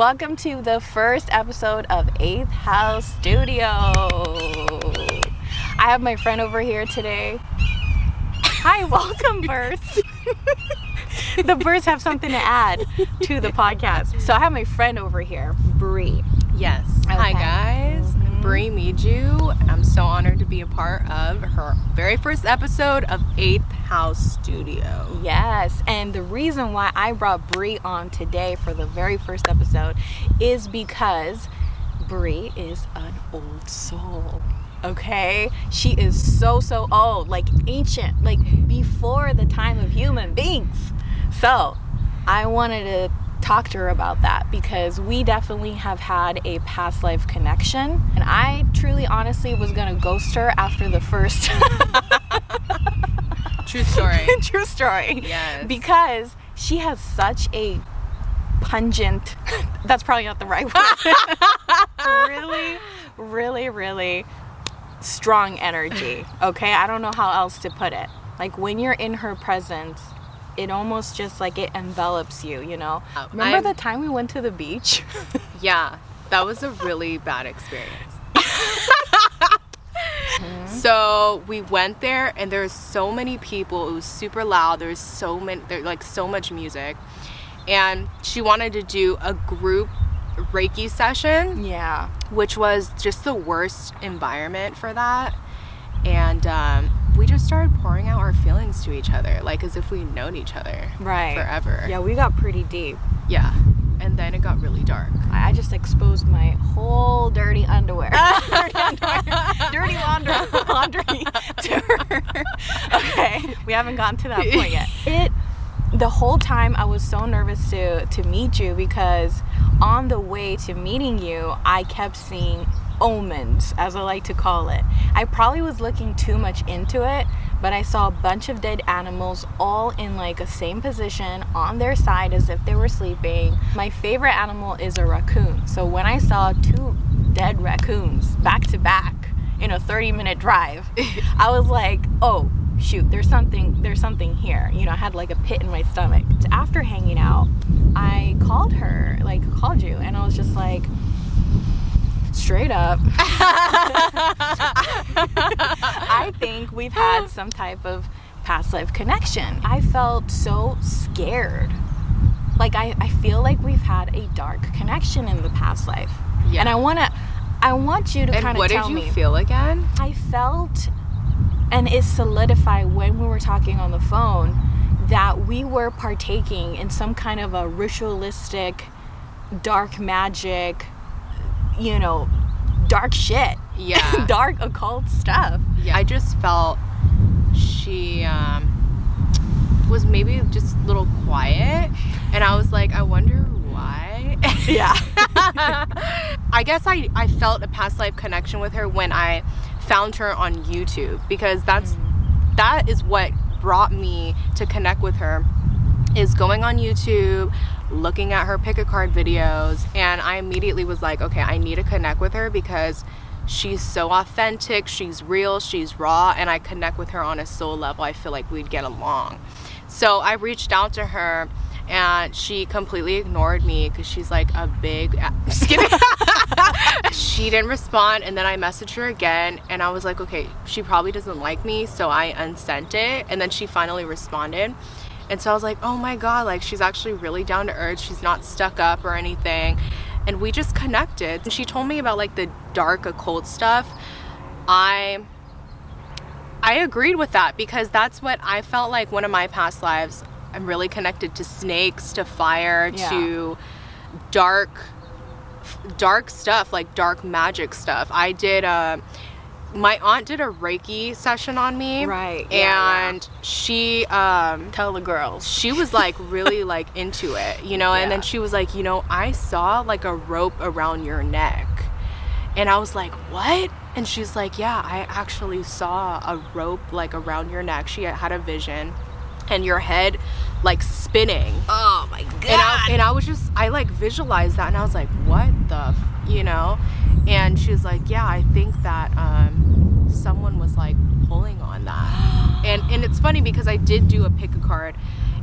welcome to the first episode of Eighth House Studio. I have my friend over here today. Hi, welcome, birds. the birds have something to add to the podcast. So I have my friend over here, Bree. Yes. Hi, Okay. guys. Bree Miju. I'm so honored to be a part of her very first episode of Eighth House Studio. Yes, and the reason why I brought Bree on today for the very first episode is because Bree is an old soul. Okay? She is so so old, like ancient, like before the time of human beings. So, I wanted to talk to her about that because we definitely have had a past life connection and I truly honestly was going to ghost her after the first True story. True story. Yes. Because she has such a pungent, that's probably not the right word. really, really, really strong energy. Okay. I don't know how else to put it. Like when you're in her presence, it almost just like it envelops you, you know? Remember I'm- the time we went to the beach? yeah, that was a really bad experience. So we went there, and there there's so many people. It was super loud. There's so many, there's like so much music, and she wanted to do a group Reiki session. yeah. which was just the worst environment for that. And um, we just started pouring out our feelings to each other, like as if we'd known each other Right. forever. Yeah, we got pretty deep. Yeah. And then it got really dark. I just exposed my whole dirty underwear, dirty, underwear, dirty laundry, laundry to her. Okay, we haven't gotten to that point yet. It, the whole time I was so nervous to to meet you because on the way to meeting you, I kept seeing omens, as I like to call it. I probably was looking too much into it, but I saw a bunch of dead animals all in like a same position on their side as if they were sleeping. My favorite animal is a raccoon. So when I saw two dead raccoons back to back in a 30 minute drive, I was like, "Oh, shoot, there's something there's something here." You know, I had like a pit in my stomach. After hanging out, I called her, like called you, and I was just like straight up I think we've had some type of past life connection. I felt so scared. Like I, I feel like we've had a dark connection in the past life. Yeah. And I wanna I want you to kind of what did you me. feel again? I felt and it solidified when we were talking on the phone that we were partaking in some kind of a ritualistic dark magic, you know, dark shit. Yeah. dark occult stuff. Yeah. I just felt she um, was maybe just a little quiet. And I was like, I wonder why. Yeah. I guess I, I felt a past life connection with her when I found her on YouTube because that's that is what brought me to connect with her is going on YouTube, looking at her pick a card videos, and I immediately was like, okay, I need to connect with her because she's so authentic, she's real, she's raw, and I connect with her on a soul level. I feel like we'd get along. So I reached out to her and she completely ignored me because she's like a big just kidding. she didn't respond and then I messaged her again and I was like, okay, she probably doesn't like me, so I unsent it and then she finally responded. And so I was like, oh my god, like she's actually really down to earth. She's not stuck up or anything. And we just connected. And she told me about like the dark occult stuff. I I agreed with that because that's what I felt like one of my past lives. I'm really connected to snakes, to fire, Yeah. to dark dark stuff, like dark magic stuff. I did a my aunt did a Reiki session on me. Right, yeah, yeah. and she um Tell the girls. she was like really like into it, you know, and then she was like, you know, I saw like a rope around your neck. And I was like, what? And she's like, yeah, I actually saw a rope like around your neck. She had a vision and your head like spinning. Oh my god. And I, and I was just, I like visualized that and I was like, what the, f-? you know? And she was like, yeah, I think that um, someone was like pulling on that. and, and it's funny because I did do a pick a card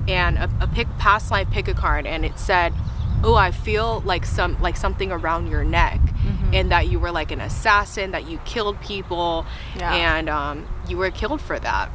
and a, a pick past life pick a card and it said, oh i feel like some like something around your neck Mm-hmm. and that you were like an assassin that you killed people Yeah. and um, you were killed for that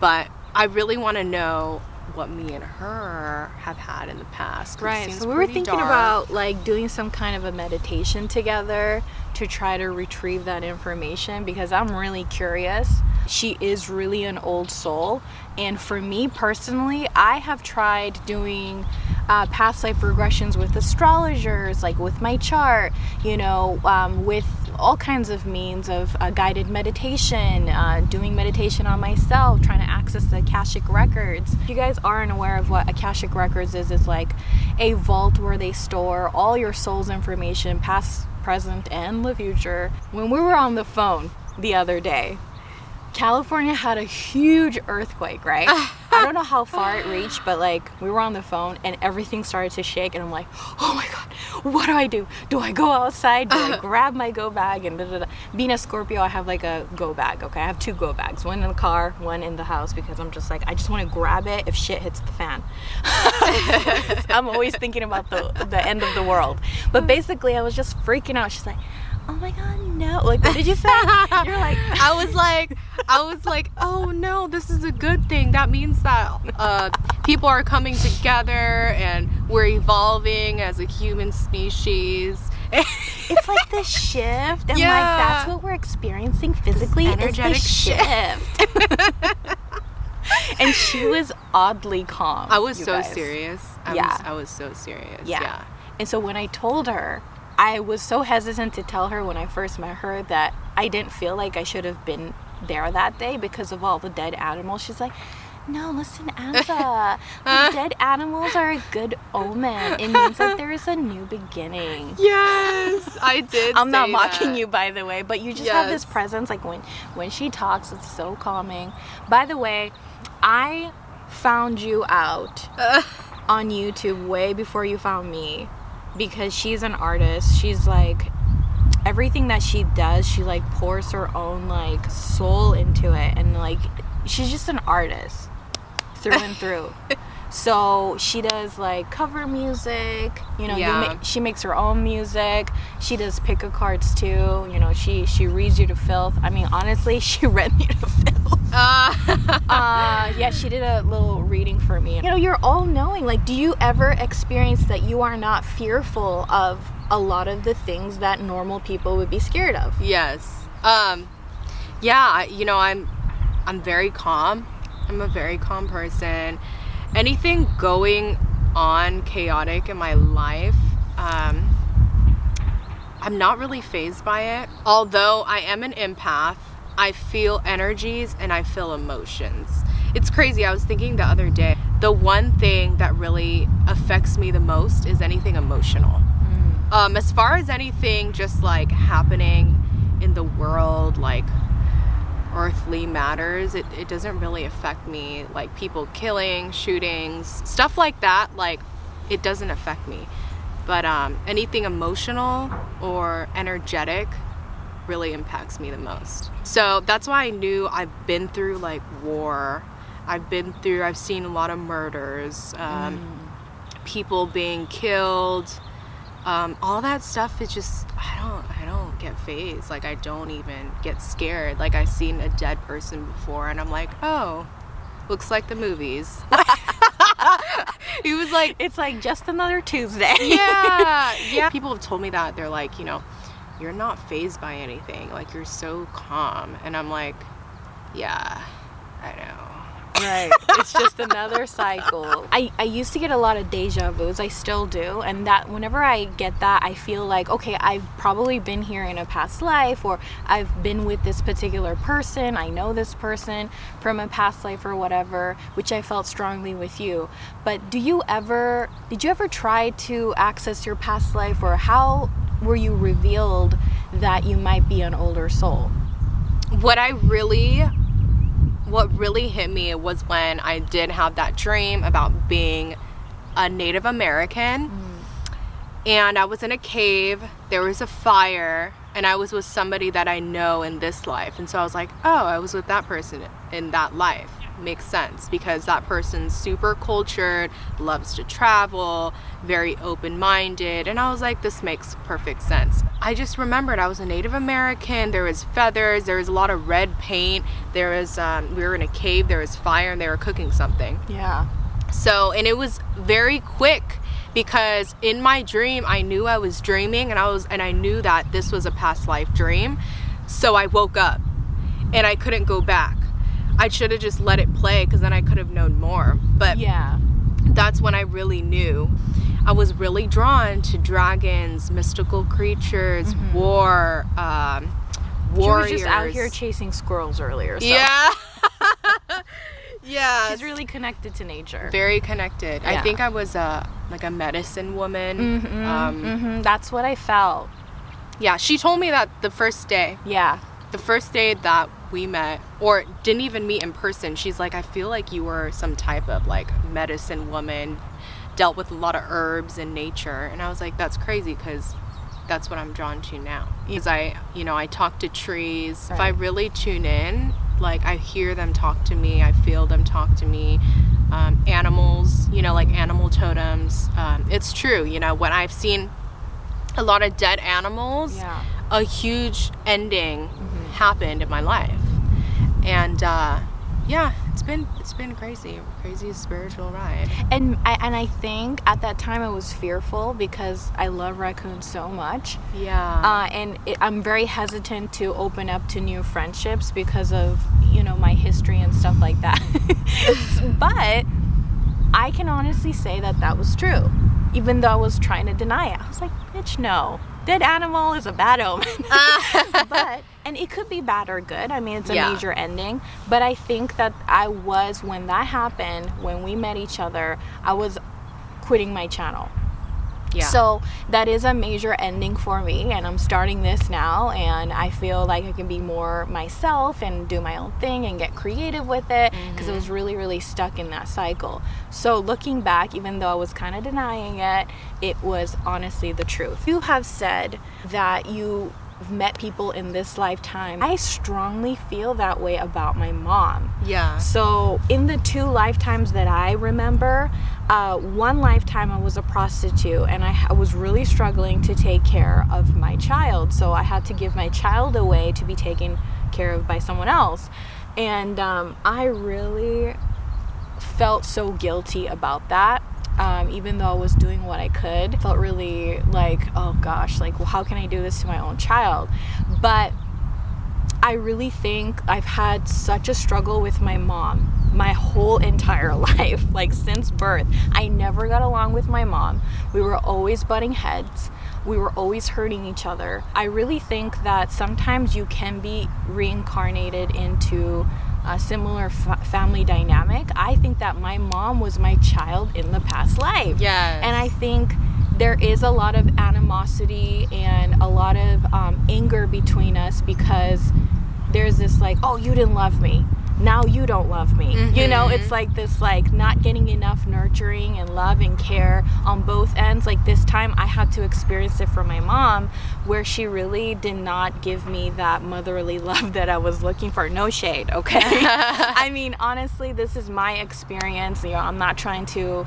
but i really want to know what me and her have had in the past. Right. So we were thinking dark. about like doing some kind of a meditation together to try to retrieve that information because I'm really curious. She is really an old soul. And for me personally, I have tried doing uh, past life regressions with astrologers, like with my chart, you know, um, with all kinds of means of uh, guided meditation, uh, doing meditation on myself, trying to access the Akashic records. If you guys aren't aware of what Akashic records is, it's like a vault where they store all your soul's information, past, present, and the future. When we were on the phone the other day, California had a huge earthquake, right? Ah. I don't know how far it reached, but like we were on the phone and everything started to shake, and I'm like, oh my god, what do I do? Do I go outside? Do I uh-huh. grab my go bag? And da, da, da. being a Scorpio, I have like a go bag. Okay, I have two go bags, one in the car, one in the house, because I'm just like I just want to grab it if shit hits the fan. I'm always thinking about the the end of the world. But basically, I was just freaking out. She's like, oh my god, no! Like, what did you say? You're like, I was like, I was like, oh no, this is a good thing. That means that uh, people are coming together and we're evolving as a human species. it's like the shift and like that's what we're experiencing physically is the energetic shift and she was oddly calm I was so guys. serious. I Yeah. was, I was so serious. yeah. Yeah. and so when i told her i was so hesitant to tell her when i first met her that i didn't feel like i should have been there that day because of all the dead animals she's like no, listen, Anza. the dead animals are a good omen. It means that there is a new beginning. Yes, I did. I'm not mocking that. you by the way, but you just have this presence like when when she talks it's so calming. By the way, I found you out on YouTube way before you found me because she's an artist. She's like everything that she does, she like pours her own like soul into it and like she's just an artist through and through. So she does like cover music, you know. Yeah. You ma- she makes her own music. She does pick a cards too. You know, she she reads you to filth. I mean, honestly, she read me to filth. uh, Uh, yeah, she did a little reading for me. You know, you're all knowing. Like, do you ever experience that you are not fearful of a lot of the things that normal people would be scared of? yes. Um, yeah. You know, I'm, I'm very calm. I'm a very calm person. Anything going on chaotic in my life, um, I'm not really fazed by it. Although I am an empath, I feel energies and I feel emotions. It's crazy. I was thinking the other day, the one thing that really affects me the most is anything emotional. Um, as far as anything just like happening in the world, like earthly matters, it, it doesn't really affect me. Like people killing, shootings, stuff like that, like it doesn't affect me. But um, anything emotional or energetic really impacts me the most. So that's why I knew I've been through like war. I've been through, I've seen a lot of murders, um, people being killed. Um, all that stuff is just I don't I don't get fazed. Like I don't even get scared. Like I've seen a dead person before and I'm like, oh, looks like the movies. he was like, It's like just another Tuesday. yeah, yeah. People have told me that they're like, you know, you're not fazed by anything. Like you're so calm, and I'm like, yeah, I know. Right. It's just another cycle. I, I used to get a lot of deja vus. I still do. And that whenever I get that, I feel like, okay, I've probably been here in a past life or I've been with this particular person. I know this person from a past life or whatever, which I felt strongly with you. But do you ever, did you ever try to access your past life or how were you revealed that you might be an older soul? What I really what really hit me was when I did have that dream about being a Native American. And I was in a cave, there was a fire, and I was with somebody that I know in this life. And so I was like, oh, I was with that person in that life. Makes sense because that person's super cultured, loves to travel, very open minded. And I was like, this makes perfect sense. I just remembered I was a Native American. There was feathers. There was a lot of red paint. There was, um, we were in a cave. There was fire and they were cooking something. Yeah. So, and it was very quick because in my dream I knew I was dreaming and I was and I knew that this was a past life dream. So I woke up and I couldn't go back. I should have just let it play because then I could have known more. But Yeah. that's when I really knew. I was really drawn to dragons, mystical creatures, war, um, She warriors. was just out here chasing squirrels earlier. So yeah. yeah. She's really connected to nature. very connected. I think I was a like a medicine woman. Mhm, Um, mhm. That's what I felt. Yeah, she told me that the first day, Yeah. the first day that we met, or didn't even meet in person, she's like, I feel like you were some type of like medicine woman, dealt with a lot of herbs and nature. And I was like, that's crazy because that's what I'm drawn to now. Because I, you know, I talk to trees. If I really tune in, like I hear them talk to me, I feel them talk to me. Um, animals, you know, like animal totems. Um, it's true, you know, when I've seen a lot of dead animals, Yeah. a huge ending happened in my life and uh, yeah it's been it's been crazy crazy spiritual ride And I and I think at that time I was fearful because I love raccoons so much. yeah Uh, and it, I'm very hesitant to open up to new friendships because of you know my history and stuff like that. but I can honestly say that that was true, even though I was trying to deny it. I was like, "Bitch, no, dead animal is a bad omen." but and it could be bad or good. I mean, it's a Yeah. major ending. But I think that I was when that happened, when we met each other, I was quitting my channel. yeah So that is a major ending for me, and I'm starting this now, and I feel like I can be more myself and do my own thing and get creative with it because I mm-hmm. was really, really stuck in that cycle. So looking back, even though I was kind of denying it, it was honestly the truth. You have said that you met people in this lifetime. I strongly feel that way about my mom. yeah So, in the two lifetimes that I remember, uh, one lifetime I was a prostitute and I, I was really struggling to take care of my child. So, I had to give my child away to be taken care of by someone else. And um, I really felt so guilty about that. Um, even though I was doing what I could, felt really like, oh gosh, like, well, how can I do this to my own child? But I really think I've had such a struggle with my mom my whole entire life, like since birth. I never got along with my mom. We were always butting heads. We were always hurting each other. I really think that sometimes you can be reincarnated into a similar fa- family dynamic. I think that my mom was my child in the past life. Yes. And I think there is a lot of animosity and a lot of um, anger between us because there's this like, oh, you didn't love me. Now you don't love me. You know, Mhm. it's like this like not getting enough nurturing and love and care on both ends. Like this time I had to experience it from my mom where she really did not give me that motherly love that I was looking for. No shade, okay? I mean, honestly, this is my experience. You know, I'm not trying to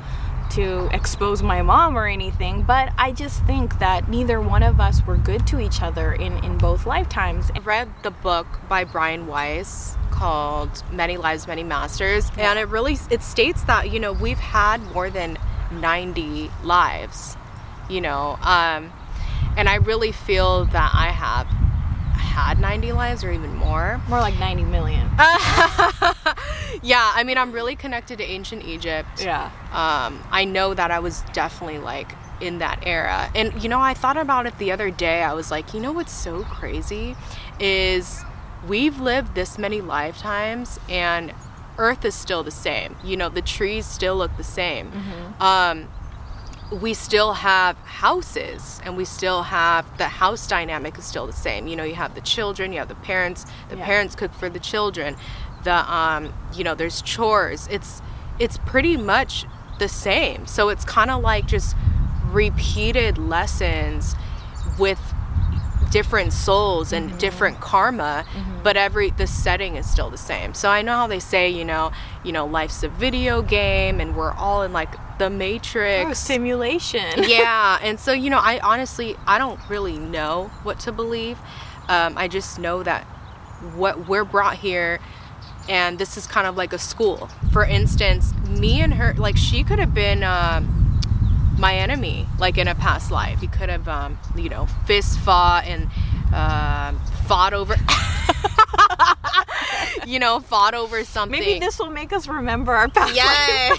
to expose my mom or anything, but I just think that neither one of us were good to each other in in both lifetimes. I read the book by Brian Weiss called Many Lives, Many Masters, and it really it states that you know we've had more than 90 lives, you know, um, and I really feel that I have had 90 lives or even more. More like 90 million. yeah, I mean I'm really connected to ancient Egypt. Yeah. um, I know that I was definitely like in that era. And you know, I thought about it the other day. I was like, you know what's so crazy is we've lived this many lifetimes and Earth is still the same. You know, the trees still look the same. Um, we still have houses and we still have the house dynamic is still the same. You know, you have the children, you have the parents, the Yeah. parents cook for the children. The um, you know, there's chores. It's it's pretty much the same. So it's kind of like just repeated lessons with different souls and different karma but every the setting is still the same so i know how they say you know you know life's a video game and we're all in like the matrix. Oh, simulation. yeah and so you know i honestly i don't really know what to believe. Um, i just know that what we're brought here and this is kind of like a school. For instance me and her like she could have been um, my enemy like in a past life. We could have um, you know fist fought and um fought over you know fought over something Maybe this will make us remember our past. yeah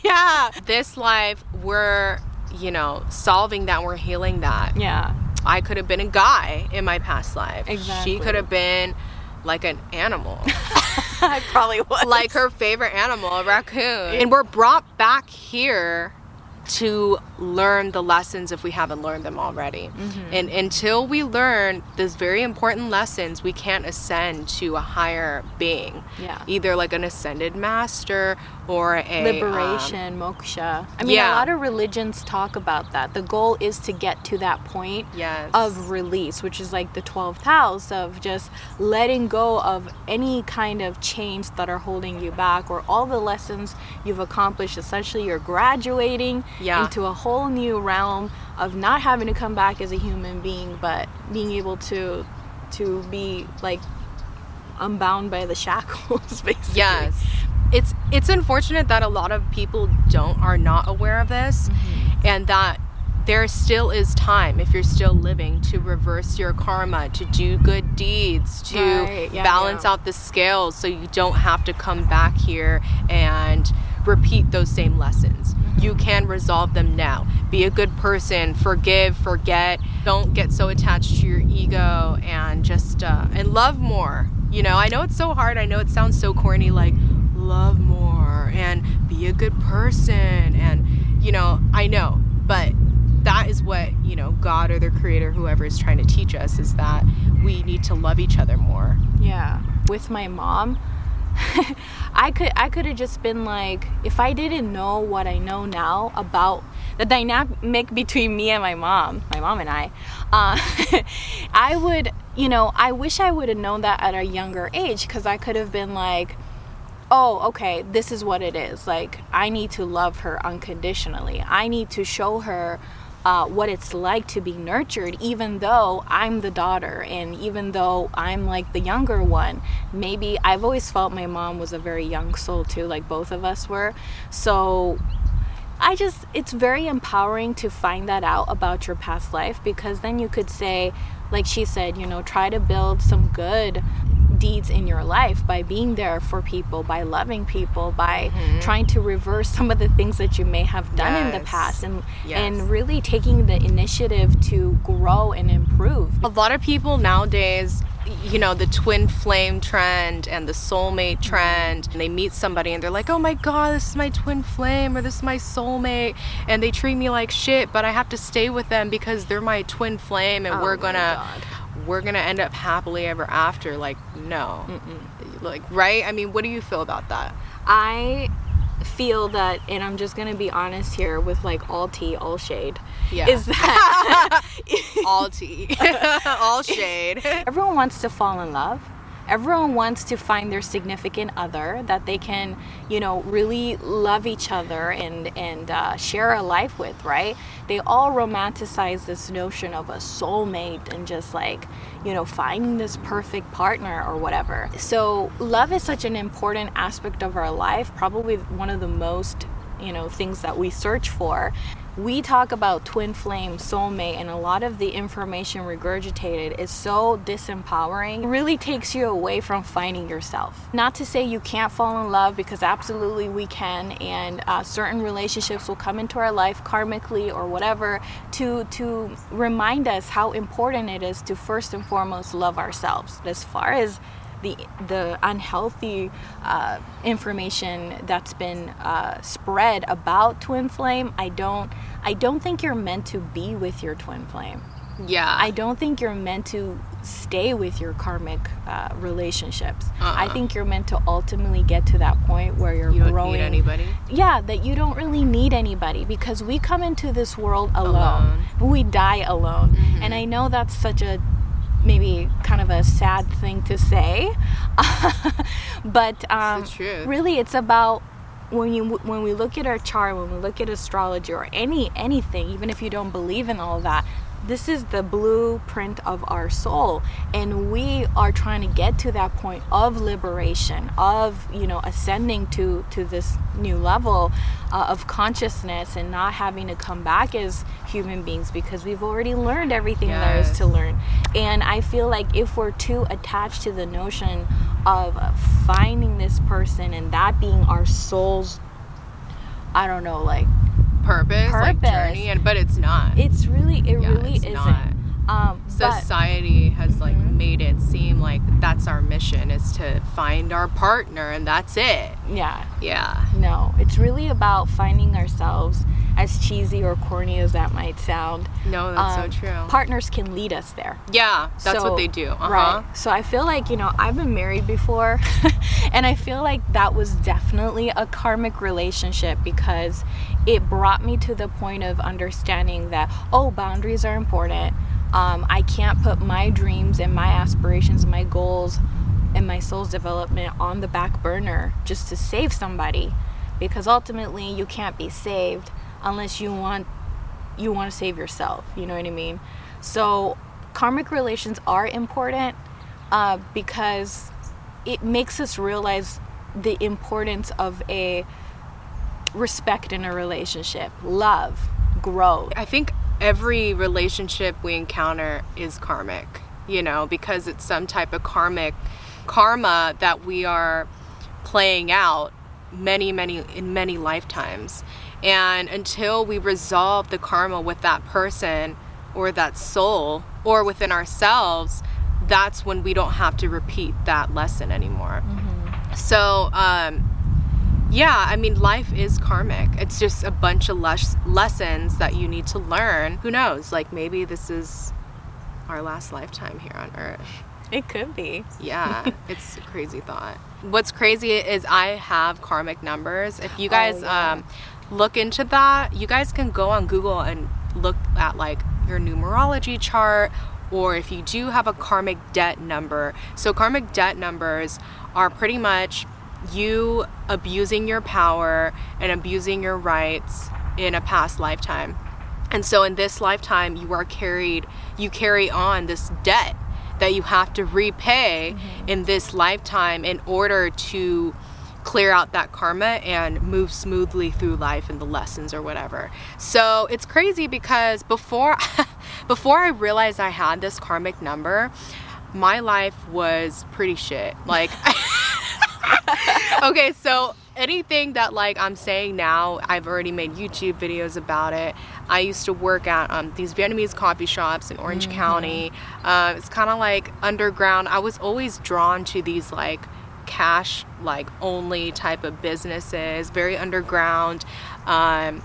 yeah this life we're you know solving that we're healing that Yeah. i could have been a guy in my past life Exactly. she could have been like an animal I probably was. like her favorite animal a raccoon and we're brought back here to learn the lessons if we haven't learned them already. Mm-hmm. And until we learn those very important lessons, we can't ascend to a higher being. Yeah. Either like an ascended master or a um, liberation, moksha. I mean, yeah. a lot of religions talk about that. The goal is to get to that point Yes. of release, which is like the 12th house of just letting go of any kind of chains that are holding you back or all the lessons you've accomplished. Essentially, you're graduating Yeah. into a whole new realm of not having to come back as a human being, but being able to to be like unbound by the shackles, basically. Yes. It's it's unfortunate that a lot of people don't are not aware of this Mm-hmm. and that there still is time if you're still living to reverse your karma, to do good deeds, to Right, yeah, balance yeah. out the scales so you don't have to come back here and repeat those same lessons. Mm-hmm. You can resolve them now. Be a good person, forgive, forget. Don't get so attached to your ego and just uh, and love more. You know, I know it's so hard. I know it sounds so corny like love more and be a good person and you know, I know, but that is what, you know, God or the creator whoever is trying to teach us is that we need to love each other more. Yeah. With my mom, I could I could have just been like if I didn't know what I know now about the dynamic between me and my mom, my mom and I, uh, I would, you know, I wish I would have known that at a younger age because I could have been like, oh, okay, this is what it is. Like, I need to love her unconditionally. I need to show her uh, what it's like to be nurtured, even though I'm the daughter and even though I'm like the younger one. Maybe I've always felt my mom was a very young soul too, like both of us were. So I just, it's very empowering to find that out about your past life because then you could say, like she said, you know, try to build some good deeds in your life by being there for people, by loving people, by mm-hmm. trying to reverse some of the things that you may have done in the past and Yes. and really taking the initiative to grow and improve. A lot of people nowadays, you know, the twin flame trend and the soulmate mm-hmm. trend, and they meet somebody and they're like, oh my God, this is my twin flame or this is my soulmate. And they treat me like shit, but I have to stay with them because they're my twin flame and Oh we're gonna. God. We're gonna end up happily ever after. Like, no. Like, right? I mean, what do you feel about that? I feel that, and I'm just gonna be honest here with like all tea, all shade, Yeah. is that All tea, all shade. everyone wants to fall in love. Everyone wants to find their significant other that they can, you know, really love each other and and uh, share a life with, right? They all romanticize this notion of a soulmate and just like, you know, finding this perfect partner or whatever. So love is such an important aspect of our life, probably one of the most you know things that we search for we talk about twin flame soulmate and a lot of the information regurgitated is so disempowering. It really takes you away from finding yourself. Not to say you can't fall in love because absolutely we can and uh, certain relationships will come into our life karmically or whatever to to remind us how important it is to first and foremost love ourselves. As far as the the unhealthy uh, information that's been uh, spread about twin flame, I don't I don't think you're meant to be with your twin flame. Yeah. I don't think you're meant to stay with your karmic uh, relationships. I Uh-uh. think you're meant to ultimately get to that point where you're you don't growing. need anybody. Yeah, that you don't really need anybody because we come into this world alone. Alone. We die alone. Mm-hmm. And I know that's such a maybe kind of a sad thing to say, but um, truth. really, it's about when you when we look at our chart, when we look at astrology or any anything, even if you don't believe in all that, this is the blueprint of our soul. And we are trying to get to that point of liberation of you know ascending to to this new level uh, of consciousness and not having to come back as human beings because we've already learned everything there is to learn. And i feel like if we're too attached to the notion of finding this person and that being our soul's i don't know like purpose, like journey, and but it's not. it's really it Yeah, really isn't not. um but- Society has like Mhm. made it seem like that's our mission is to find our partner, and that's it. yeah Yeah. No, it's really about finding ourselves, as cheesy or corny as that might sound. No, that's Um, so true. Partners can lead us there. yeah, that's So- what they do. Uh-huh. Right. So I feel like, you know, I've been married before, and I feel like that was definitely a karmic relationship because it brought me to the point of understanding that, oh, boundaries are important. Um, I can't put my dreams and my aspirations and my goals and my soul's development on the back burner just to save somebody because ultimately you can't be saved unless you want you want to save yourself you know what i mean so karmic relations are important uh, because it makes us realize the importance of a respect in a relationship love growth I think every relationship we encounter is karmic, you know, because it's some type of karmic karma that we are playing out many, many, in many lifetimes. And until we resolve the karma with that person or that soul or within ourselves, that's when we don't have to repeat that lesson anymore. So, um, yeah, I mean, life is karmic. It's just a bunch of les- lessons that you need to learn. Who knows? Like, maybe this is our last lifetime here on Earth. it could be Yeah, it's a crazy thought. What's crazy is I have karmic numbers. If you guys yeah. um, look into that, you guys can go on Google and look at like your numerology chart or if you do have a karmic debt number. So, karmic debt numbers are pretty much you abusing your power and abusing your rights in a past lifetime. And so in this lifetime you are carried you carry on this debt that you have to repay mm-hmm. in this lifetime in order to clear out that karma and move smoothly through life and the lessons or whatever. So it's crazy because before before I realized I had this karmic number, my life was pretty shit. Like okay, so anything that like I'm saying now, I've already made YouTube videos about it. I used to work at um, these Vietnamese coffee shops in Orange County. Uh, it's kind of like underground. I was always drawn to these like cash like only type of businesses, very underground. Um,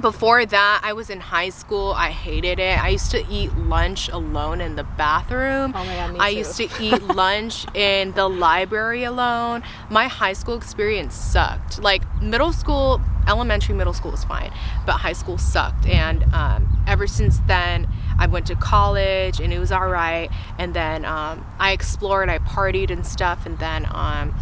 before that, I was in high school. I hated it. I used to eat lunch alone in the bathroom. Oh my God, me I too. used to eat lunch in the library alone. My high school experience sucked. Like middle school, elementary, middle school was fine, but high school sucked. And um, ever since then, I went to college and it was all right. And then um, I explored, I partied and stuff. And then, um,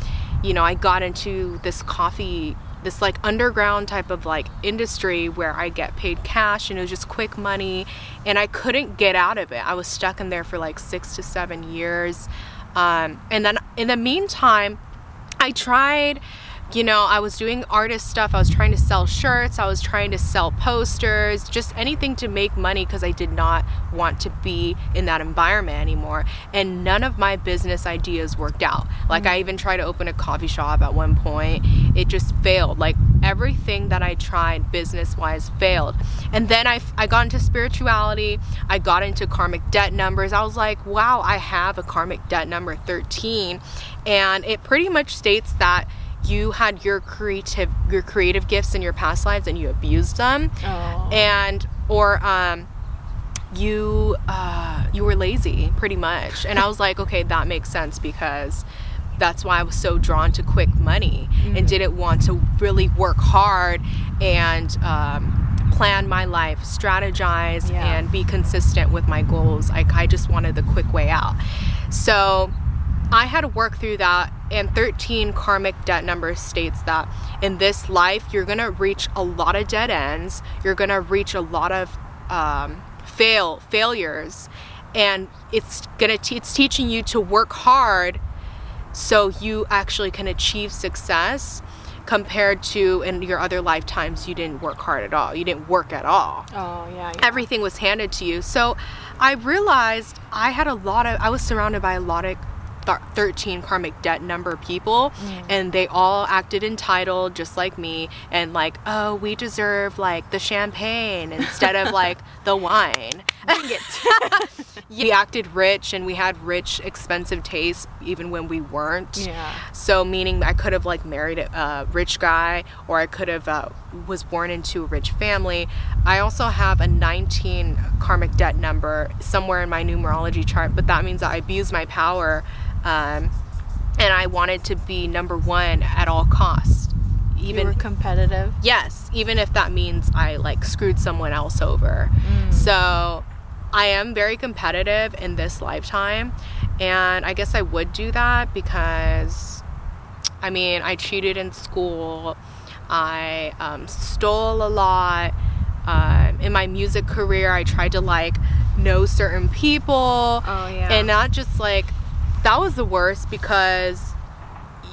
you know, I got into this coffee this like underground type of like industry where I get paid cash and it was just quick money and I couldn't get out of it. I was stuck in there for like six to seven years. Um, and then in the meantime, I tried, you know, I was doing artist stuff. I was trying to sell shirts. I was trying to sell posters, just anything to make money because I did not want to be in that environment anymore. And none of my business ideas worked out. Like, I mm. even tried to open a coffee shop at one point, it just failed. Like, everything that I tried business wise failed. And then I, I got into spirituality, I got into karmic debt numbers. I was like, wow, I have a karmic debt number 13. And it pretty much states that you had your creative your creative gifts in your past lives and you abused them Oh. and or um you uh you were lazy pretty much and i was like okay that makes sense because that's why i was so drawn to quick money and didn't want to really work hard and um plan my life, strategize, Yeah. and be consistent with my goals. Like I just wanted the quick way out. So I had to work through that. And 13 karmic debt number states that in this life, you're gonna reach a lot of dead ends. You're gonna reach a lot of um, fail failures, and it's gonna te- it's teaching you to work hard so you actually can achieve success compared to in your other lifetimes you didn't work hard at all you didn't work at all Oh yeah. yeah. everything was handed to you so i realized i had a lot of i was surrounded by a lot of th- 13 karmic debt number people mm. and they all acted entitled just like me and like oh we deserve like the champagne instead of like the wine Bring it. we acted rich and we had rich expensive tastes even when we weren't Yeah. so meaning i could have like married a uh, rich guy or i could have uh, was born into a rich family i also have a 19 karmic debt number somewhere in my numerology chart but that means that i abused my power um, and i wanted to be number one at all costs you even were competitive. yes even if that means i like screwed someone else over so i am very competitive in this lifetime and i guess i would do that because i mean i cheated in school i um, stole a lot um, in my music career i tried to like know certain people Oh yeah. and not just like that was the worst because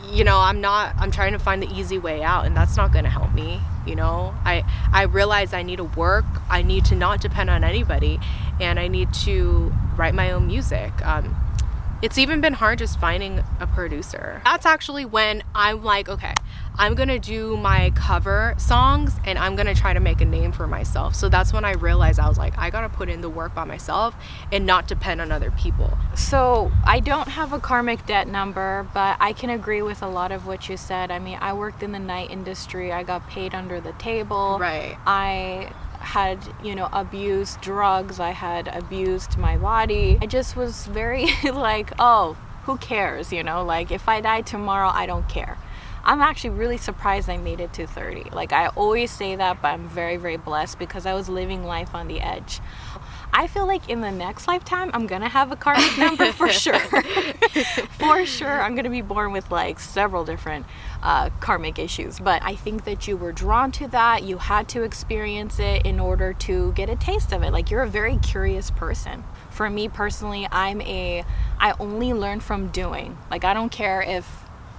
you know i'm not i'm trying to find the easy way out and that's not going to help me you know? I i realize i need to work. I need to not depend on anybody and i need to write my own music. Um, it's even been hard just finding a producer that's actually when i'm like okay i'm gonna do my cover songs and i'm gonna try to make a name for myself so that's when i realized i was like i gotta put in the work by myself and not depend on other people So I don't have a karmic debt number, but I can agree with a lot of what you said. I mean, I worked in the night industry. I got paid under the table. Right. I had, you know, abused drugs. I had abused my body. I just was very like, oh, who cares, you know? Like if I die tomorrow, I don't care. I'm actually really surprised I made it to 30. Like I always say that, but I'm very very blessed because I was living life on the edge. I feel like in the next lifetime, I'm gonna have a karmic number for sure. for sure, I'm gonna be born with like several different uh, karmic issues. But I think that you were drawn to that. You had to experience it in order to get a taste of it. Like you're a very curious person. For me personally, I'm a. I only learn from doing. Like I don't care if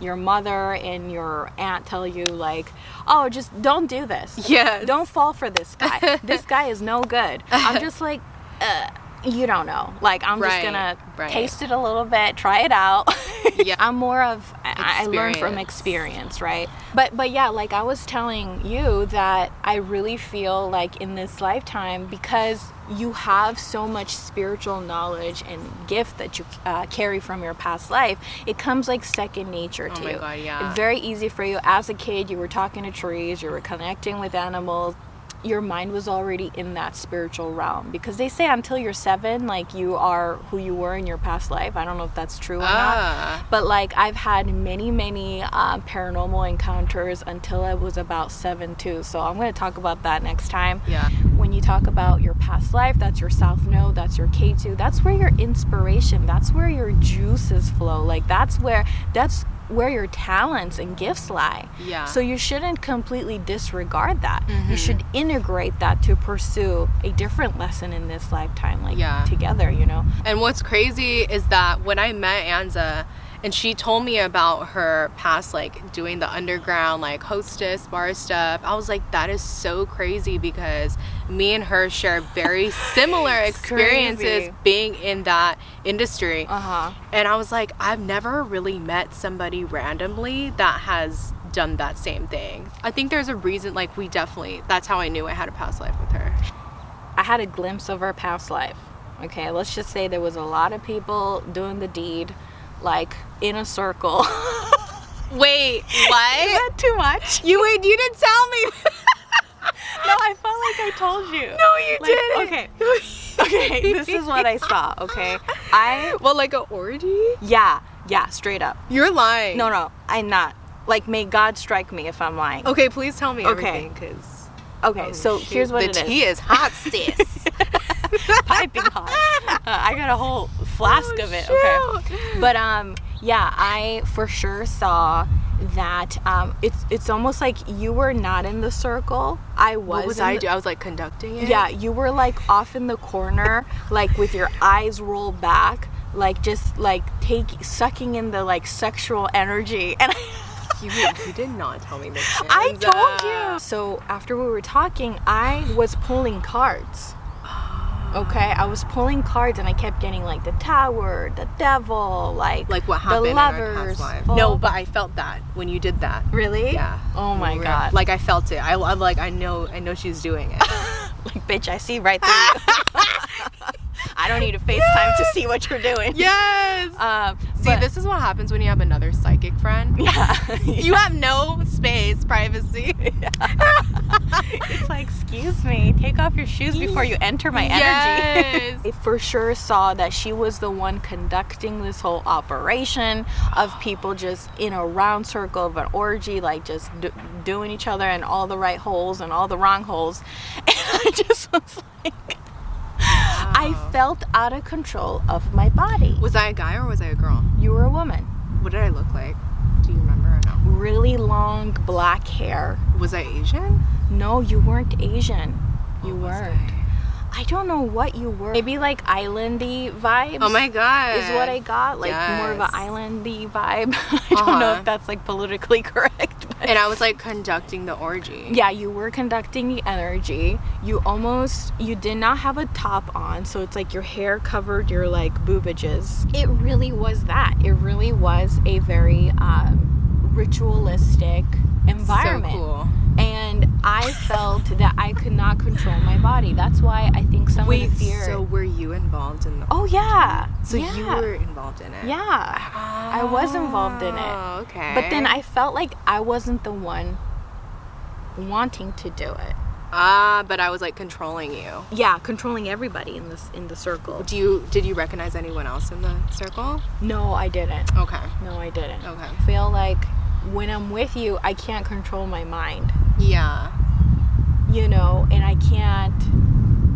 your mother and your aunt tell you like oh just don't do this yeah don't fall for this guy this guy is no good i'm just like uh, you don't know like i'm just gonna right. taste it a little bit try it out Yeah. i'm more of I, I learn from Experience. right but but yeah like i was telling you that i really feel like in this lifetime because you have so much spiritual knowledge and gift that you uh, carry from your past life it comes like second nature to Oh my you God, yeah. It's very easy for you as a kid you were talking to trees you were connecting with animals your mind was already in that spiritual realm. Because they say until you're seven like you are who you were in your past life. I don't know if that's true or Ah. not but like i've had many many um, paranormal encounters until i was about seven too. So i'm going to talk about that next time. Yeah. when you talk about your past life that's your south node that's your Ketu that's where your inspiration that's where your juices flow. Like that's where that's where your talents and gifts lie Yeah. so you shouldn't completely disregard that you mm-hmm. should integrate that to pursue a different lesson in this lifetime like Yeah. together you know And what's crazy is that when I met Anza and she told me about her past like doing the underground like hostess bar stuff, I was like, that is so crazy because me and her share very similar experiences crazy. being in that industry. uh-huh And I was like, I've never really met somebody randomly that has done that same thing. I think there's a reason, like, we definitely, that's how I knew I had a past life with her. I had a glimpse of her past life. Okay, let's just say there was a lot of people doing the deed, like in a circle. Wait, Is what? that too much? you wait, you didn't tell me. No, I felt like I told you. No, you Like, didn't. Okay. Okay, this is what I saw, okay? I Well, like a orgy? yeah, yeah, straight up. You're lying. No, no, I'm not. Like may God strike me if I'm lying. Okay, please tell me Okay. everything, cause Okay, oh, so Shoot, here's what the it is. tea is hot, sis. piping hot. Uh, I got a whole flask Oh, of it. shoot. Okay. But um, yeah, I for sure saw that um, it's it's almost like you were not in the circle. I was. What was I the- do? I was like conducting it. Yeah, you were like off in the corner, like with your eyes rolled back, like just like take sucking in the like sexual energy, and. You, you did not tell me this. I told you. So after we were talking, I was pulling cards. Okay, I was pulling cards and I kept getting like the tower, the devil, like Like what the happened our lovers. Oh, No, but I felt that when you did that. really? Yeah. Oh my Real- god. Like I felt it. I, I'm like I know I know she's doing it. like bitch, I see right through. I don't need a FaceTime to see what you're doing. yes. Um, See, but- this is what happens when you have another psychic friend. Yeah. You have no space, privacy. it's like, excuse me, take off your shoes before you enter my Yes. energy. I for sure saw that she was the one conducting this whole operation of people just in a round circle of an orgy, like just do- doing each other in all the right holes and all the wrong holes. And I just was like, I felt out of control of my body. Was I a guy or was I a girl? You were a woman. What did I look like? Do you remember or no? Really long black hair. Was I Asian? No, you weren't Asian. You What was weren't. I don't know what you were. Maybe like islandy vibes. Oh my god. Is what I got like more of an Yes. islandy vibe. I don't know Uh-huh. if that's like politically correct. But And I was like conducting the orgy. yeah, you were conducting the energy. You almost you did not have a top on, so it's like your hair covered your like boobages. It really was that. It really was a very um, ritualistic environment So cool. I felt that I could not control my body. That's why I think some Wait, of the fear. so were you involved in the oh yeah, So yeah. you were involved in it? yeah. I was involved in it. Oh, okay. But then I felt like I wasn't the one wanting to do it. Ah, but I was like controlling you. Yeah, controlling everybody in this in the circle. Do you did you recognize anyone else in the circle? No, I didn't. Okay. No, I didn't. Okay. I feel like when I'm with you, I can't control my mind. Yeah. you know, and I can't,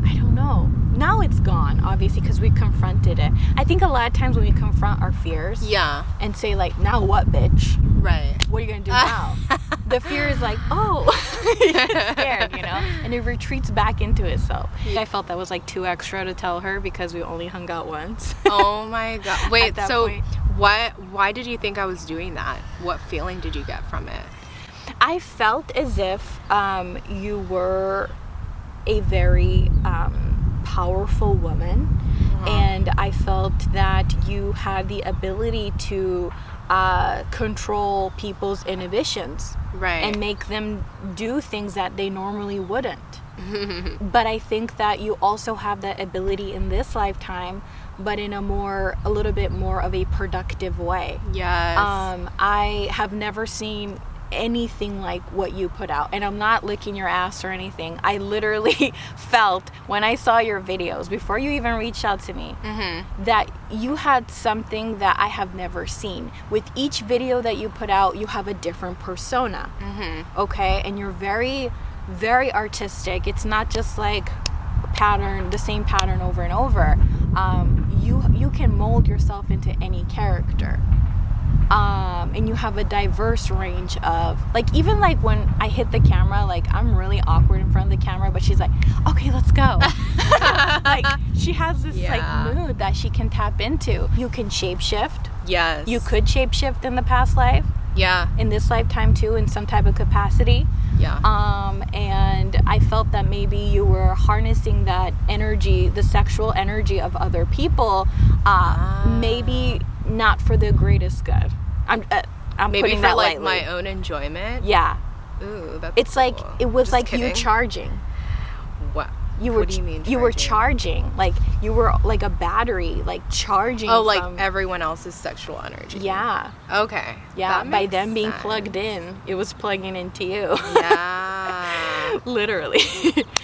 I don't know. Now it's gone, obviously, because we confronted it. I think a lot of times when we confront our fears Yeah. and say, like, now what, bitch? Right. What are you going to do now? the fear is like, oh, scared, you know? And it retreats back into itself. I felt that was like too extra to tell her because we only hung out once. oh my god. Wait, so point. what why did you think I was doing that? What feeling did you get from it? I felt as if um, you were a very um, powerful woman, and I felt that you had the ability to uh, control people's inhibitions Right. and make them do things that they normally wouldn't. but I think that you also have that ability in this lifetime, but in a more, a little bit more of a productive way. yes. Um, I have never seen anything like what you put out. And i'm not licking your ass or anything. I literally felt when i saw your videos before you even reached out to me mm-hmm. that you had something that i have never seen. With each video that you put out you have a different persona. Mm-hmm. okay? And you're very very artistic. It's not just like pattern the same pattern over and over. Um, you you can mold yourself into any character um, and you have a diverse range of like even like when I hit the camera like I'm really awkward in front of the camera but she's like okay let's go like she has this Yeah. like mood that she can tap into you can shapeshift Yes. you could shapeshift in the past life Yeah. in this lifetime too in some type of capacity Yeah. um, and I felt that maybe you were harnessing that energy, the sexual energy of other people, uh, Ah. maybe not for the greatest good. I'm, uh, I'm Maybe putting for that like lightly. my own enjoyment. yeah. Ooh, that's It's like it was Just like you charging. What? You were What do you mean you were charging? charging like you were like a battery like charging. Oh, like from- everyone else's sexual energy. yeah Okay. yeah. That By makes them being sense. plugged in, it was plugging into you. Yeah. Literally.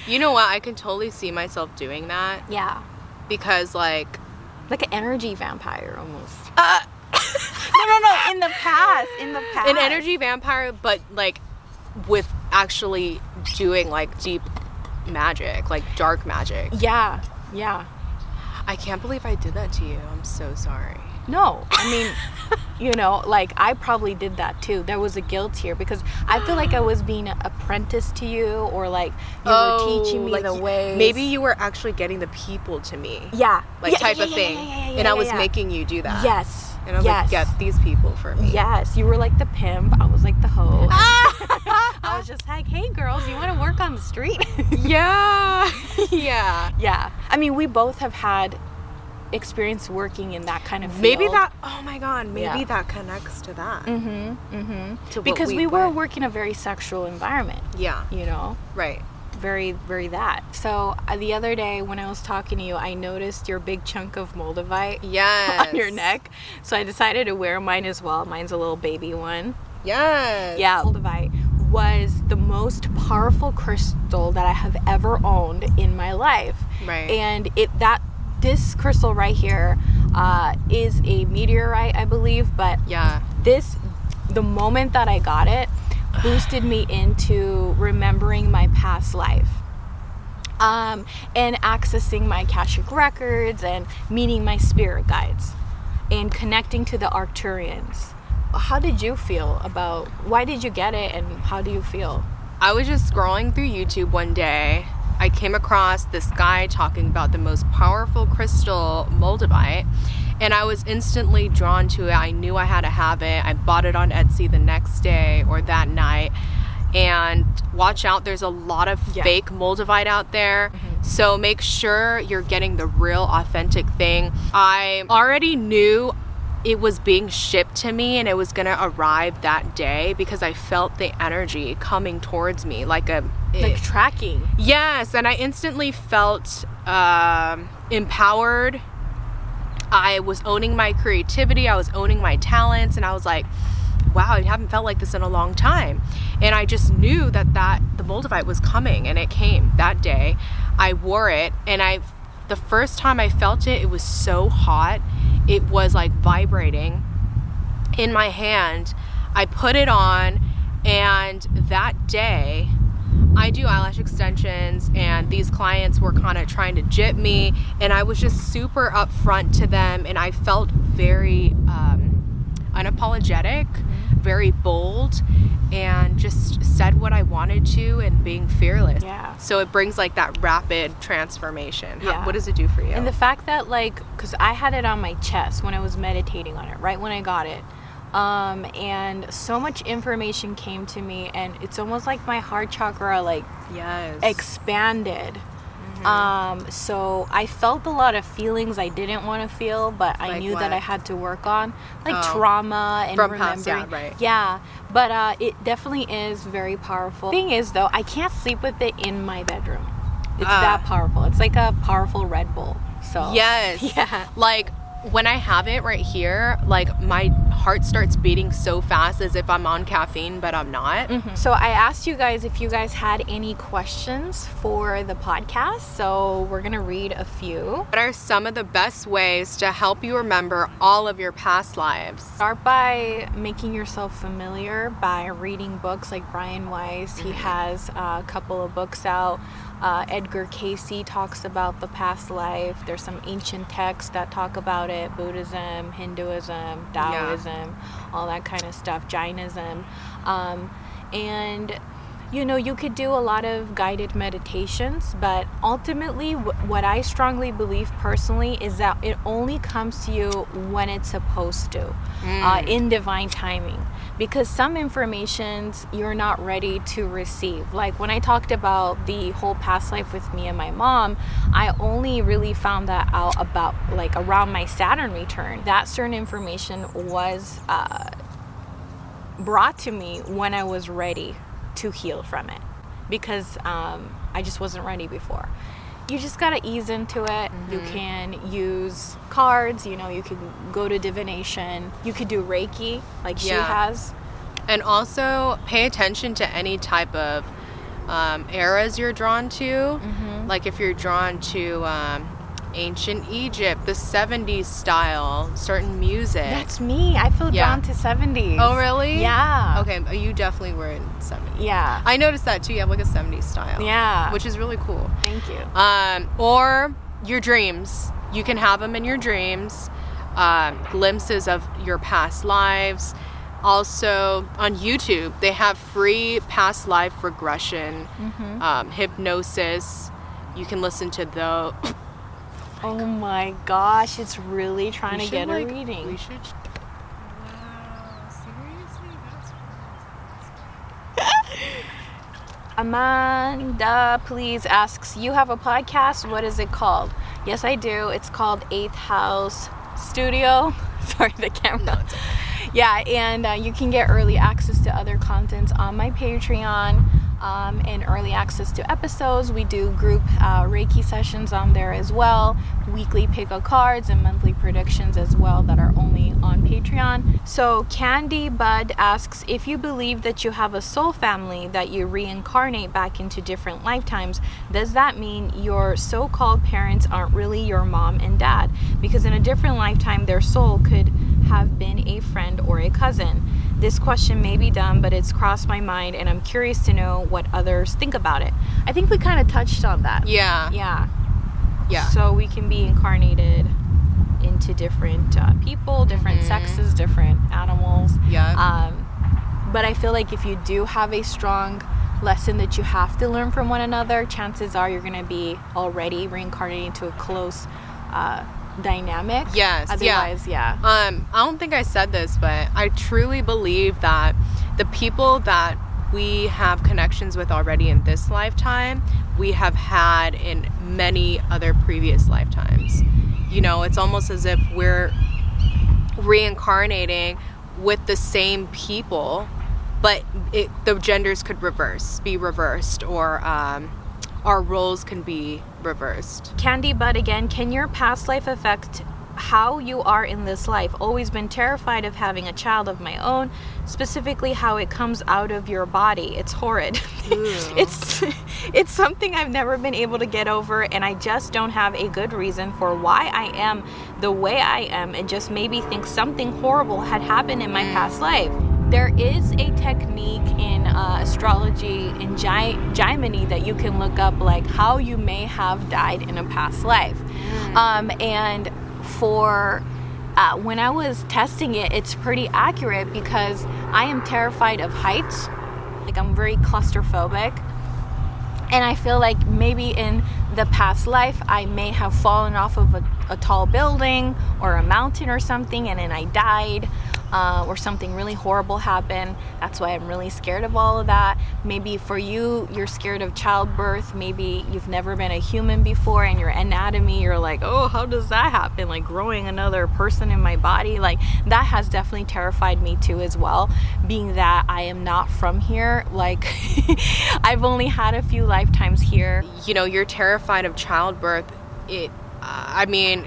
you know what? I can totally see myself doing that yeah. because like like an energy vampire almost. Uh, no, no, no. In the past, in the past. an energy vampire, but like with actually doing like deep magic, like dark magic. Yeah, yeah. I can't believe I did that to you. I'm so sorry. No, I mean, you know, like I probably did that too. There was a guilt here because I feel like I was being apprenticed to you, or like you were oh, teaching me Oh, like the way. Maybe you were actually getting the people to me, yeah, like Yeah, type yeah, of yeah, thing, and I was making you do that. Yes, And I was yes. like, get these people for me. Yes, you were like the pimp. I was like the hoe. Ah! I was just like, hey girls, you want to work on the street? Yeah. yeah. yeah. I mean, we both have had experience working in that kind of field. Maybe that. Oh my God. Maybe Yeah. that connects to that. Mm-hmm. Mm-hmm. To Because we we, were working a very sexual environment. Yeah. You know, Right. very, very that. So uh, the other day when I was talking to you, I noticed your big chunk of moldavite Yes. on your neck. So I decided to wear mine as well. Mine's a little baby one. Yes. Yeah, moldavite was the most powerful crystal that I have ever owned in my life. Right. And it that this crystal right here uh, is a meteorite, I believe, but Yeah. this the moment that I got it boosted me into remembering my past life. Um, and accessing my Akashic records and meeting my spirit guides and connecting to the Arcturians. How did you feel about why did you get it and how do you feel? I was just scrolling through YouTube one day. I came across this guy talking about the most powerful crystal moldavite, and I was instantly drawn to it. I knew I had to have it. I bought it on Etsy the next day or that night. And watch out, there's a lot of Yeah. fake moldavite out there. Mm-hmm. So make sure you're getting the real authentic thing. I already knew it was being shipped to me and it was going to arrive that day because I felt the energy coming towards me like a Like it- tracking. yes and I instantly felt um, empowered. I was owning my creativity I was owning my talents and I was like wow I haven't felt like this in a long time. And I just knew that that the moldavite was coming and it came that day. I wore it and I the first time I felt it it was so hot it was like vibrating in my hand. I put it on, and that day, I do eyelash extensions, and these clients were kind of trying to jip me, and I was just super upfront to them, and I felt very um, unapologetic, very bold, and just said what I wanted to, and being fearless. Yeah. So it brings like that rapid transformation. How- Yeah. what does it do for you? And the fact that like cuz I had it on my chest when I was meditating on it, right when I got it. Um and so much information came to me and it's almost like my heart chakra like yes. expanded. Um, so I felt a lot of feelings I didn't want to feel, but I knew what? that I had to work on, like Oh. trauma and From remembering. past, yeah, right. Yeah, but uh, it definitely is very powerful. Thing is, though, I can't sleep with it in my bedroom. It's Ah. that powerful. It's like a powerful Red Bull. So Yes. Yeah. Like when I have it right here, like my heart starts beating so fast as if I'm on caffeine, but I'm not. So I asked you guys if you guys had any questions for the podcast. So we're gonna read a few. What are some of the best ways to help you remember all of your past lives? Start by making yourself familiar by reading books like Brian Weiss. He has a couple of books out. Uh, Edgar Cayce talks about the past life. There's some ancient texts that talk about it Buddhism, Hinduism, Taoism, all that kind of stuff, Jainism. Um, and you know, you could do a lot of guided meditations, but ultimately, wh- what I strongly believe personally is that it only comes to you when it's supposed to, uh, in divine timing. Because some informations you're not ready to receive. Like when I talked about the whole past life with me and my mom, I only really found that out about like around my Saturn return. That certain information was uh, brought to me when I was ready to heal from it because um, I just wasn't ready before. You just gotta ease into it. You can use cards, you know, you can go to divination, you could do Reiki like she has. And also pay attention to any type of um, eras you're drawn to. Mm-hmm. Like if you're drawn to um, ancient Egypt, the 70s style, certain music. That's me. I feel Yeah. drawn to 70s. oh, really? Yeah. Okay, you definitely were in 70s. Yeah. I noticed that too. You have like a 70s style. Yeah. Which is really cool. Thank you. Um, or your dreams. You can have them in your dreams. Um, glimpses of your past lives. Also on YouTube, they have free past life regression, Mm-hmm. um, hypnosis. You can listen to those. Oh my gosh, it's really trying We to get should, a like- reading. We should. Wow, seriously, that's. Amanda, please asks, You have a podcast? What is it called? Yes, I do. It's called Eighth House Studio. Sorry, the camera. Yeah, and uh, you can get early access to other contents on my Patreon um, and early access to episodes. We do group uh, Reiki sessions on there as well, weekly pick a cards and monthly predictions as well that are only on Patreon. So, Candy Bud asks if you believe that you have a soul family that you reincarnate back into different lifetimes, does that mean your so called parents aren't really your mom and dad? Because in a different lifetime, their soul could have been a friend or a cousin. This question may be dumb, but it's crossed my mind, and I'm curious to know what others think about it. I think we kind of touched on that. Yeah. Yeah. Yeah. So we can be incarnated into different uh, people, different Mhm. sexes, different animals. Yeah. Um, but I feel like if you do have a strong lesson that you have to learn from one another, chances are you're going to be already reincarnated into a close uh, dynamic. Yes, yeah. Yeah. Um, I don't think I said this, but I truly believe that the people that we have connections with already in this lifetime, we have had in many other previous lifetimes. You know, it's almost as if we're reincarnating with the same people, but it, the genders could reverse, be reversed, or um, our roles can be reversed. Candy Bud again, can your past life affect how you are in this life? Always been terrified of having a child of my own, specifically how it comes out of your body. It's horrid. it's it's something I've never been able to get over and I just don't have a good reason for why I am the way I am and just maybe think something horrible had happened in my mm. past life. There is a technique in uh, astrology in Jaimini that you can look up, like how you may have died in a past life. Um, and for uh, when I was testing it, it's pretty accurate because I am terrified of heights. Like, I'm very claustrophobic. And I feel like maybe in the past life, I may have fallen off of a, a tall building or a mountain or something, and then I died, uh, or something really horrible happen. That's why I'm really scared of all of that. Maybe for you, you're scared of childbirth. Maybe you've never been a human before, and your anatomy, you're like, oh, how does that happen? Like growing another person in my body. Like that has definitely terrified me too, as well. Being that I am not from here, like I've only had a few lifetimes here. you know you're terrified of childbirth it uh, i mean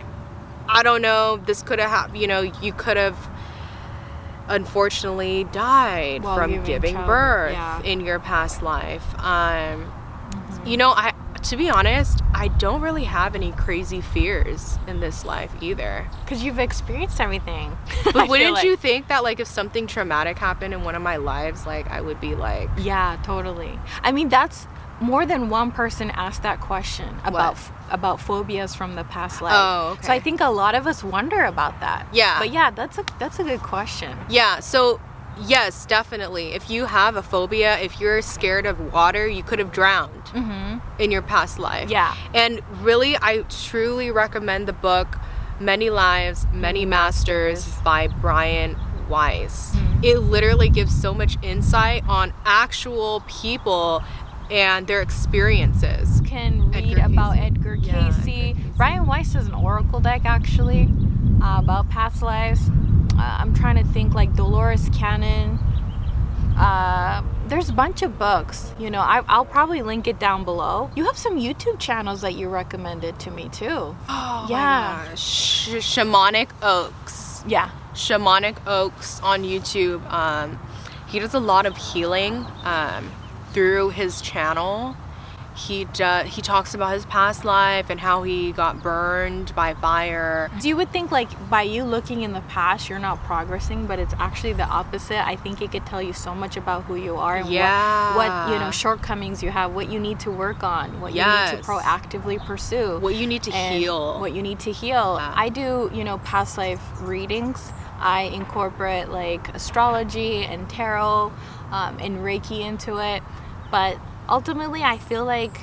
i don't know this could have happened you know you could have unfortunately died While from giving childbirth, birth yeah. in your past life um you know i to be honest i don't really have any crazy fears in this life either Because you've experienced everything. But wouldn't like. you think that like if something traumatic happened in one of my lives like i would be like Yeah, totally. I mean, that's more than one person asked that question about What? about phobias from the past life. Oh, So I think a lot of us wonder about that. Yeah. But yeah, that's a that's a good question. Yeah, so yes, definitely. If you have a phobia, if you're scared of water, you could have drowned Mm-hmm. in your past life. Yeah. And really, I truly recommend the book Many Lives, Many Masters by Brian Weiss. Mm-hmm. It literally gives so much insight on actual people and their experiences. Can read Edgar about Cayce. Edgar Yeah, Edgar Cayce. Brian Weiss has an oracle deck actually uh, about past lives. Uh, I'm trying to think like Dolores Cannon. Uh, there's a bunch of books. You know, I, I'll probably link it down below. You have some YouTube channels that you recommended to me too. Oh Yeah. my gosh. Sh- Shamanic Oaks. Yeah. Shamanic Oaks on YouTube. Um, he does a lot of healing um, through his channel, he do, he talks about his past life and how he got burned by fire. Do you would think like by you looking in the past, you're not progressing, but it's actually the opposite. I think it could tell you so much about who you are and Yeah. what, what you know shortcomings you have, what you need to work on, what you need to proactively pursue. What you need to heal. What you need to heal. Yeah. I do, you know, past life readings. I incorporate like astrology and tarot um, and Reiki into it. But ultimately, I feel like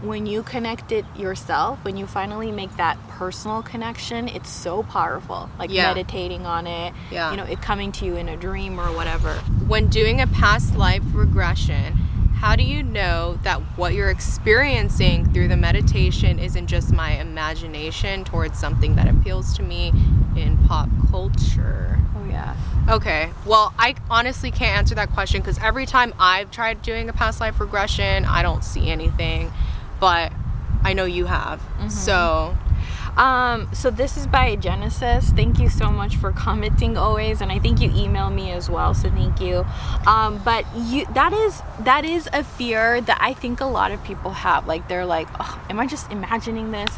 when you connect it yourself, when you finally make that personal connection, it's so powerful. Like Yeah. meditating on it, Yeah. you know, it coming to you in a dream or whatever. when doing a past life regression, how do you know that what you're experiencing through the meditation isn't just my imagination towards something that appeals to me in pop culture? Oh, yeah. Okay, well, I honestly can't answer that question because every time I've tried doing a past life regression, I don't see anything, but I know you have. Mm-hmm. So, Um, so this is by Genesis. Thank you so much for commenting always, and I think you email me as well. So thank you. Um, but you that is that is a fear that I think a lot of people have. Like they're like, oh, am I just imagining this?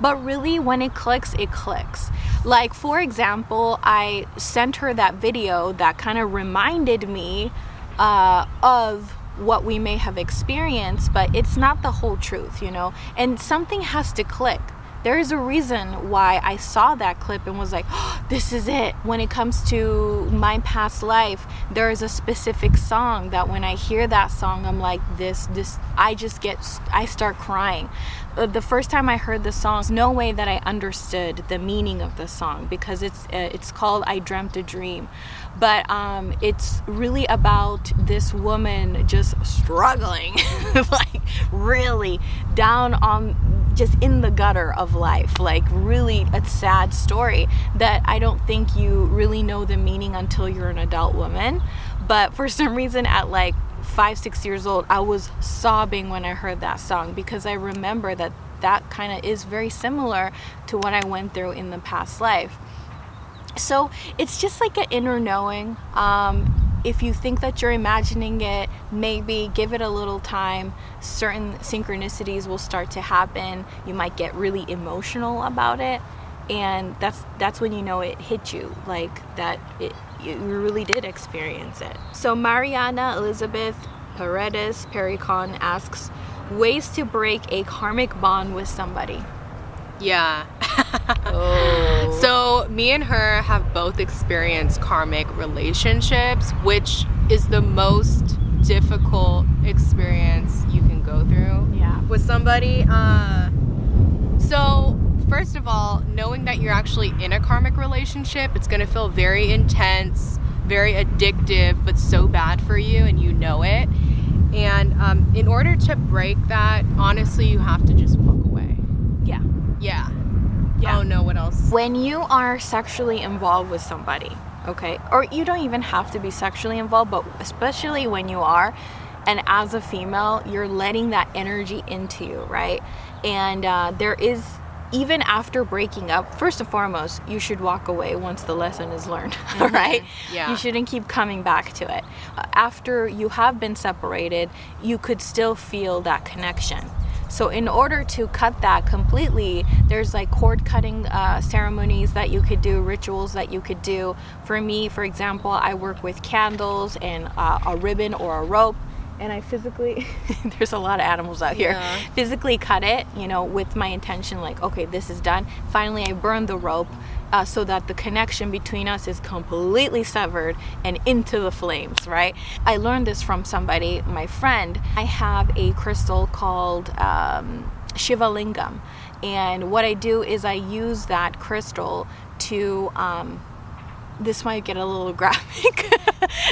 But really, when it clicks, it clicks. Like for example, I sent her that video that kind of reminded me uh, of what we may have experienced, but it's not the whole truth, you know? And something has to click. There is a reason why I saw that clip and was like, oh, this is it. When it comes to my past life, there is a specific song that when I hear that song, I'm like, this, this, I just get, I start crying. Uh, The first time I heard the song, no way that I understood the meaning of the song because it's, uh, it's called I Dreamt a Dream but um, it's really about this woman just struggling, like really down on just in the gutter of life, like really a sad story that I don't think you really know the meaning until you're an adult woman. But for some reason, at like five, six years old, I was sobbing when I heard that song because I remember that that kind of is very similar to what I went through in the past life so it's just like an inner knowing um, if you think that you're imagining it maybe give it a little time. Certain synchronicities will start to happen. You might get really emotional about it. And that's that's when you know it hit you like that it you really did experience it. So mariana elizabeth paredes pericon asks ways to break a karmic bond with somebody yeah. oh So, me and her have both experienced karmic relationships, which is the most difficult experience you can go through yeah with somebody. Uh, so, first of all, knowing that you're actually in a karmic relationship, it's going to feel very intense, very addictive, but so bad for you, and you know it. And um, in order to break that, honestly, you have to just walk. Yeah Yeah. Don't know what else. when you are sexually involved with somebody, okay, or you don't even have to be sexually involved, but especially when you are, and as a female, you're letting that energy into you, right? And uh, there is, even after breaking up, first and foremost, you should walk away once the lesson is learned, right? Yeah. You shouldn't keep coming back to it. Uh, After you have been separated, you could still feel that connection. So, in order to cut that completely, there's like cord cutting uh, ceremonies that you could do, rituals that you could do. For me, for example, I work with candles and uh, a ribbon or a rope. And I physically, there's a lot of animals out here, Yeah. physically cut it, you know, with my intention, like, okay, this is done. Finally, I burn the rope uh, so that the connection between us is completely severed and into the flames, right? I learned this from somebody, my friend. I have a crystal called um, Shiva Lingam. And what I do is I use that crystal to. Um, this might get a little graphic.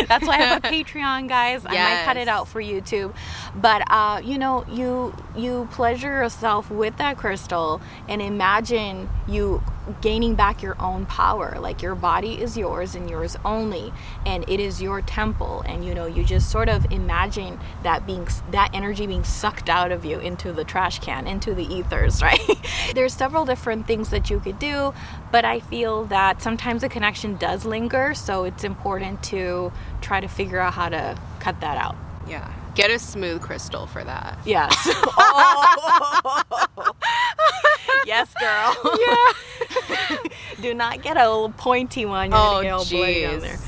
That's why I have a Patreon, guys. I might cut it out for YouTube. But uh, you know, you you pleasure yourself with that crystal and imagine you gaining back your own power. Like your body is yours and yours only, and it is your temple. And you know, you just sort of imagine that being that energy being sucked out of you into the trash can, into the ethers, right? There's several different things that you could do, but I feel that sometimes the connection does linger, so it's important to try to figure out how to cut that out. Yeah. Get a smooth crystal for that. Yes. Oh. yes, girl. Yeah. Do not get a little pointy one. You're Oh, gonna get all bloody on jeez. there.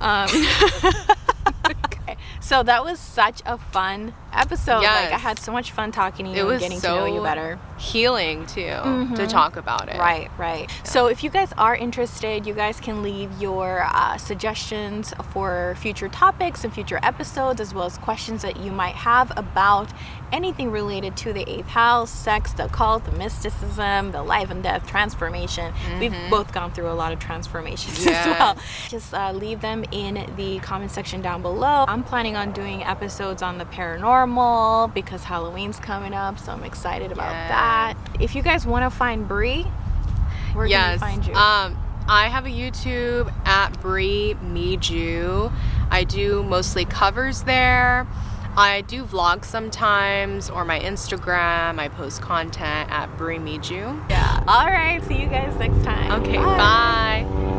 Um, okay. So that was such a fun episode. Like I had so much fun talking to you It and getting so to know you better. healing too to talk about it. Right, right. So if you guys are interested, you guys can leave your uh, suggestions for future topics and future episodes, as well as questions that you might have about anything related to the eighth house, sex, the occult, the mysticism, the life and death transformation. We've both gone through a lot of transformations as well. Just uh, leave them in the comment section down below. I'm planning on doing episodes on the paranormal because Halloween's coming up, so I'm excited about Yes. that. If you guys want to find Brie, where yes. can we find you? Um, I have a YouTube at Brie Miju. I do mostly covers there. I do vlog sometimes, or my Instagram. I post content at Brie Miju. yeah. All right. See you guys next time. Okay, bye.